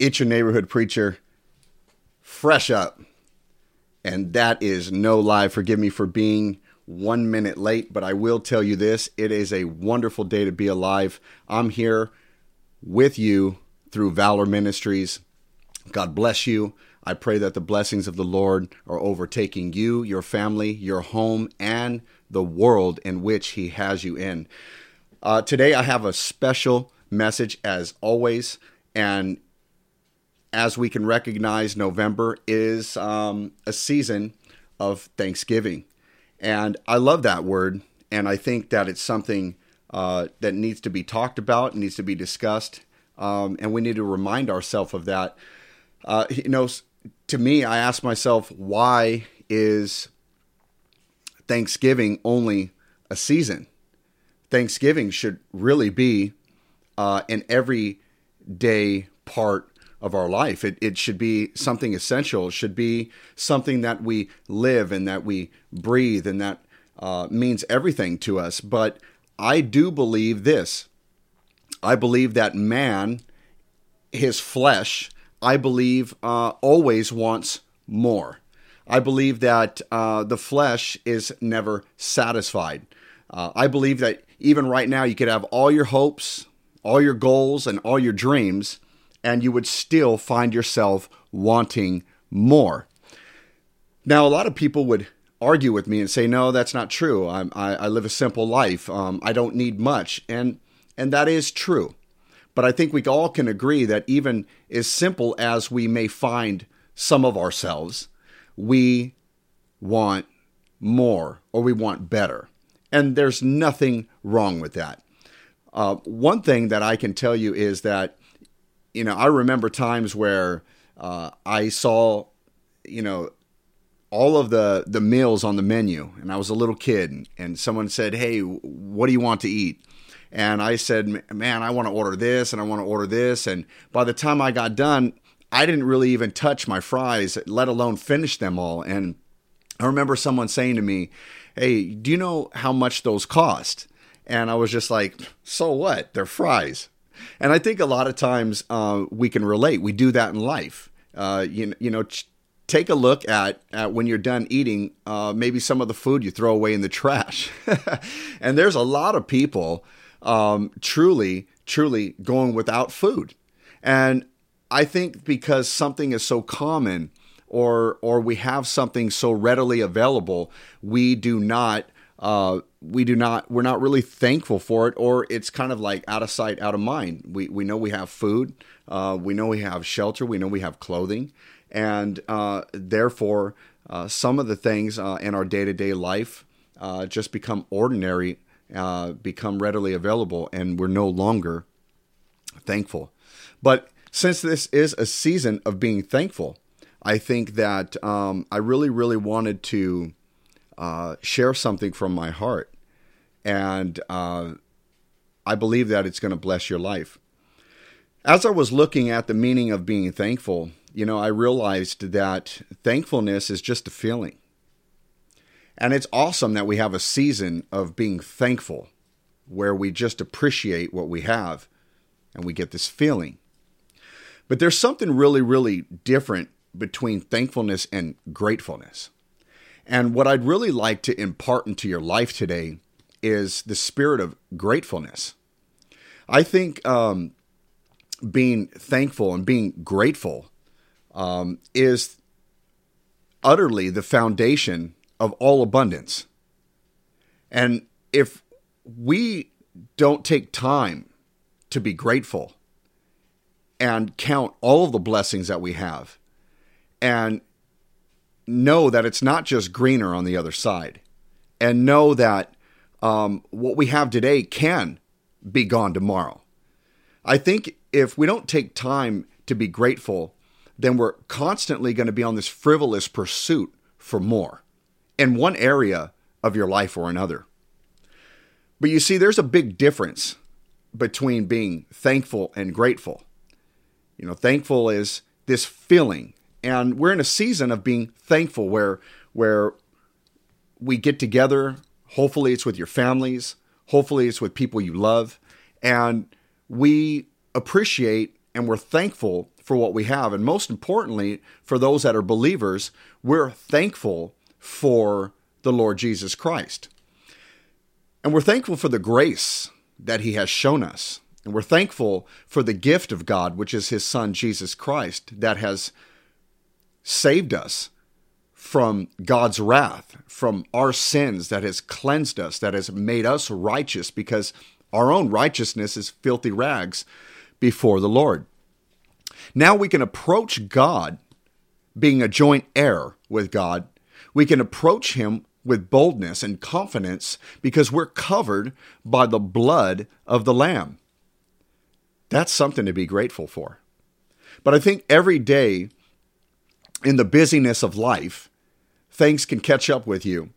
It's your neighborhood preacher, fresh up. And that is no lie. Forgive me for being one minute late, but I will tell you this it is a wonderful day to be alive. I'm here with you through Valor Ministries. God bless you. I pray that the blessings of the Lord are overtaking you, your family, your home, and the world in which He has you in. Uh, today, I have a special message as always, and as we can recognize, November is um, a season of Thanksgiving. And I love that word. And I think that it's something uh, that needs to be talked about, needs to be discussed. Um, and we need to remind ourselves of that. Uh, you know, to me, I ask myself, why is Thanksgiving only a season? Thanksgiving should really be uh, an everyday part of our life. It, it should be something essential. It should be something that we live and that we breathe and that uh, means everything to us. But I do believe this I believe that man, his flesh, I believe uh, always wants more. I believe that uh, the flesh is never satisfied. Uh, I believe that even right now, you could have all your hopes, all your goals, and all your dreams and you would still find yourself wanting more. Now, a lot of people would argue with me and say, "No, that's not true. I, I live a simple life. Um, I don't need much," and and that is true. But I think we all can agree that even as simple as we may find some of ourselves, we want more or we want better, and there's nothing wrong with that. Uh, one thing that I can tell you is that you know, I remember times where uh, I saw, you know, all of the the meals on the menu, and I was a little kid, and someone said, "Hey, what do you want to eat?" And I said, "Man, I want to order this, and I want to order this." And by the time I got done, I didn't really even touch my fries, let alone finish them all. And I remember someone saying to me, "Hey, do you know how much those cost?" And I was just like, "So what? They're fries." And I think a lot of times uh, we can relate. We do that in life. Uh, you, you know, ch- take a look at, at when you're done eating, uh, maybe some of the food you throw away in the trash. and there's a lot of people um, truly, truly going without food. And I think because something is so common or or we have something so readily available, we do not uh, we do not we're not really thankful for it or it's kind of like out of sight out of mind. We we know we have food uh, we know we have shelter we know we have clothing and uh, therefore uh, some of the things uh, in our day-to-day life uh, just become ordinary become readily available and we're no longer thankful. But since this is a season of being thankful i think that um, i really really wanted to uh, share something from my heart. And uh, I believe that it's going to bless your life. As I was looking at the meaning of being thankful, you know, I realized that thankfulness is just a feeling. And it's awesome that we have a season of being thankful where we just appreciate what we have and we get this feeling. But there's something really, really different between thankfulness and gratefulness. And what I'd really like to impart into your life today is the spirit of gratefulness. I think um, being thankful and being grateful um, is utterly the foundation of all abundance. And if we don't take time to be grateful and count all of the blessings that we have and know that it's not just greener on the other side, and know that um, what we have today can be gone tomorrow. I think if we don't take time to be grateful, then we're constantly going to be on this frivolous pursuit for more in one area of your life or another. But you see, there's a big difference between being thankful and grateful. You know, thankful is this feeling and we're in a season of being thankful where where we get together hopefully it's with your families hopefully it's with people you love and we appreciate and we're thankful for what we have. And most importantly, for those that are believers, we're thankful for the Lord Jesus Christ. And we're thankful for the grace that He has shown us. And we're thankful for the gift of God, which is His Son, Jesus Christ, that has saved us from God's wrath, from our sins, that has cleansed us, that has made us righteous, because our own righteousness is filthy rags before the Lord. Now we can approach God, being a joint heir with God, we can approach Him with boldness and confidence because we're covered by the blood of the Lamb. That's something to be grateful for. But I think every day in the busyness of life, things can catch up with you.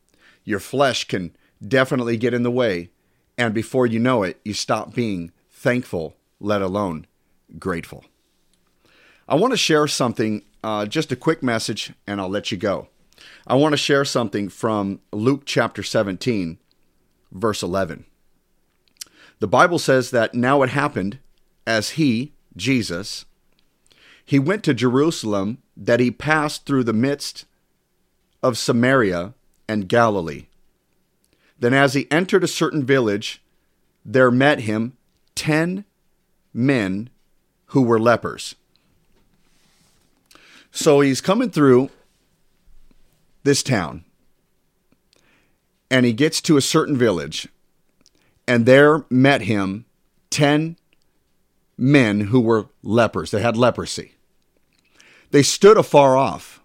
Your flesh can definitely get in the way. And before you know it, you stop being thankful, let alone grateful. I want to share something, uh, just a quick message, and I'll let you go. I want to share something from Luke chapter 17, verse 11. The Bible says that now it happened as he, Jesus, he went to Jerusalem that he passed through the midst of Samaria and Galilee. Then, as he entered a certain village, there met him ten men who were lepers. So he's coming through this town and he gets to a certain village and there met him 10 men who were lepers they had leprosy they stood afar off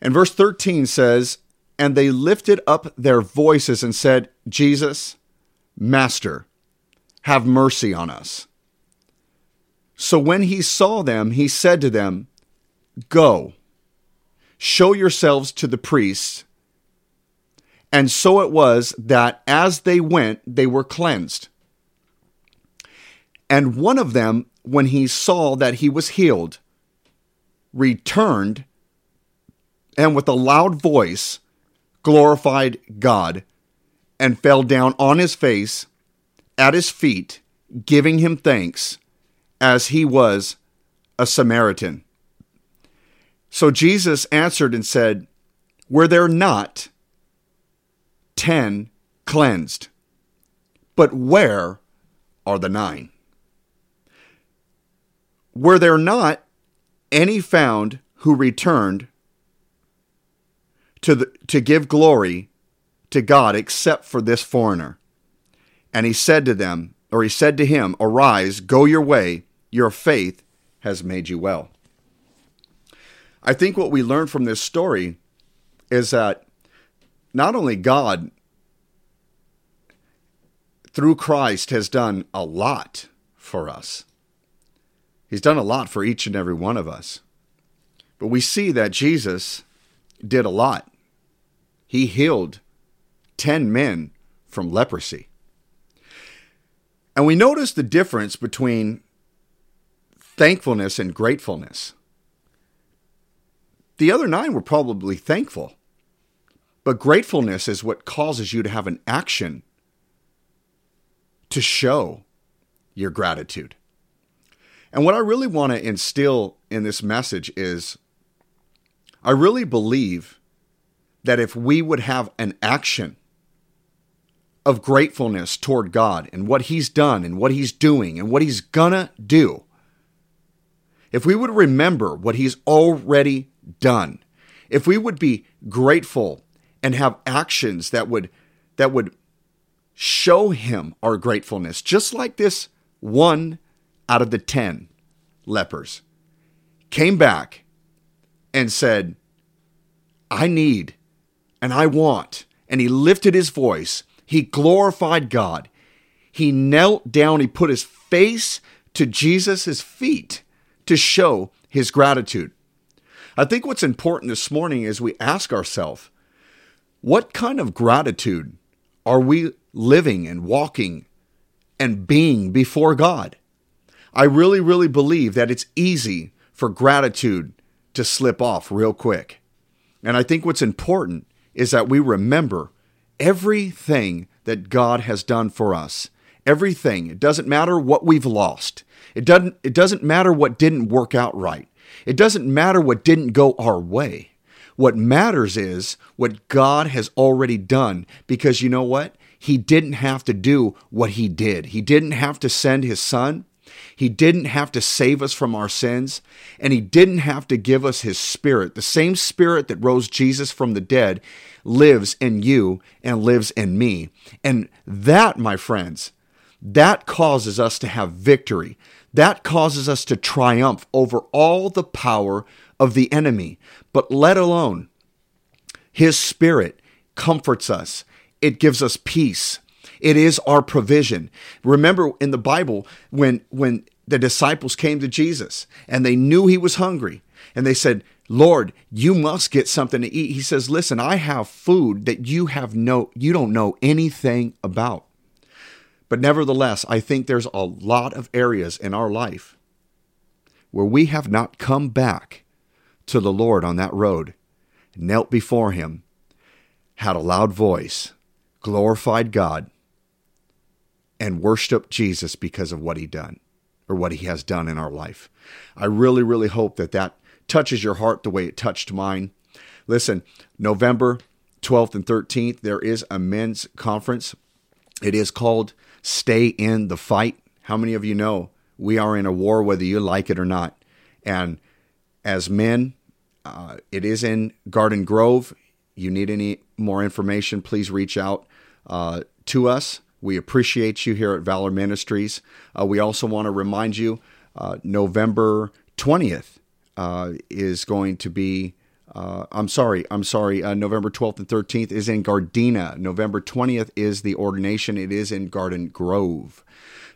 and verse 13 says and they lifted up their voices and said jesus master have mercy on us so when he saw them he said to them go Show yourselves to the priests. And so it was that as they went, they were cleansed. And one of them, when he saw that he was healed, returned and with a loud voice glorified God and fell down on his face at his feet, giving him thanks, as he was a Samaritan. So Jesus answered and said, Were there not ten cleansed? But where are the nine? Were there not any found who returned to, the, to give glory to God except for this foreigner? And he said to them, or he said to him, Arise, go your way, your faith has made you well. I think what we learn from this story is that not only God, through Christ, has done a lot for us, He's done a lot for each and every one of us. But we see that Jesus did a lot. He healed 10 men from leprosy. And we notice the difference between thankfulness and gratefulness. The other nine were probably thankful. But gratefulness is what causes you to have an action to show your gratitude. And what I really want to instill in this message is I really believe that if we would have an action of gratefulness toward God and what He's done and what He's doing and what He's gonna do, if we would remember what He's already done. If we would be grateful and have actions that would that would show him our gratefulness, just like this one out of the 10 lepers came back and said, I need and I want. And he lifted his voice. He glorified God. He knelt down. He put his face to Jesus' feet to show his gratitude. I think what's important this morning is we ask ourselves, what kind of gratitude are we living and walking and being before God? I really, really believe that it's easy for gratitude to slip off real quick. And I think what's important is that we remember everything that God has done for us, everything. It doesn't matter what we've lost. It doesn't, it doesn't matter what didn't work out right. It doesn't matter what didn't go our way. What matters is what God has already done because you know what? He didn't have to do what he did. He didn't have to send his son. He didn't have to save us from our sins, and He didn't have to give us His Spirit. The same Spirit that rose Jesus from the dead lives in you and lives in me. And that, my friends, that causes us to have victory. That causes us to triumph over all the power of the enemy. But let alone His Spirit comforts us, it gives us peace. It is our provision. Remember in the Bible when when the disciples came to Jesus and they knew he was hungry and they said, "Lord, you must get something to eat." He says, "Listen, I have food that you have no you don't know anything about." But nevertheless, I think there's a lot of areas in our life where we have not come back to the Lord on that road, knelt before him, had a loud voice, glorified God, and worship Jesus because of what he done or what he has done in our life. I really really hope that that touches your heart the way it touched mine. Listen, November 12th and 13th there is a men's conference. It is called Stay in the Fight. How many of you know we are in a war whether you like it or not? And as men, uh, it is in Garden Grove. You need any more information, please reach out uh, to us. We appreciate you here at Valor Ministries. Uh, we also want to remind you uh, November 20th uh, is going to be. Uh, I'm sorry, I'm sorry. Uh, November 12th and 13th is in Gardena. November 20th is the ordination. It is in Garden Grove.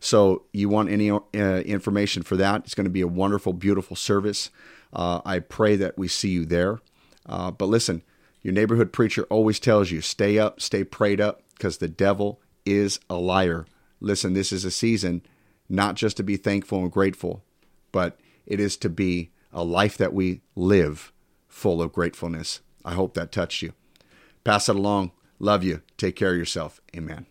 So you want any uh, information for that? It's going to be a wonderful, beautiful service. I pray that we see you there. but listen, your neighborhood preacher always tells you stay up, stay prayed up, because the devil is a liar. Listen, this is a season not just to be thankful and grateful, but it is to be a life that we live full of gratefulness. I hope that touched you. Pass it along. Love you. Take care of yourself. Amen.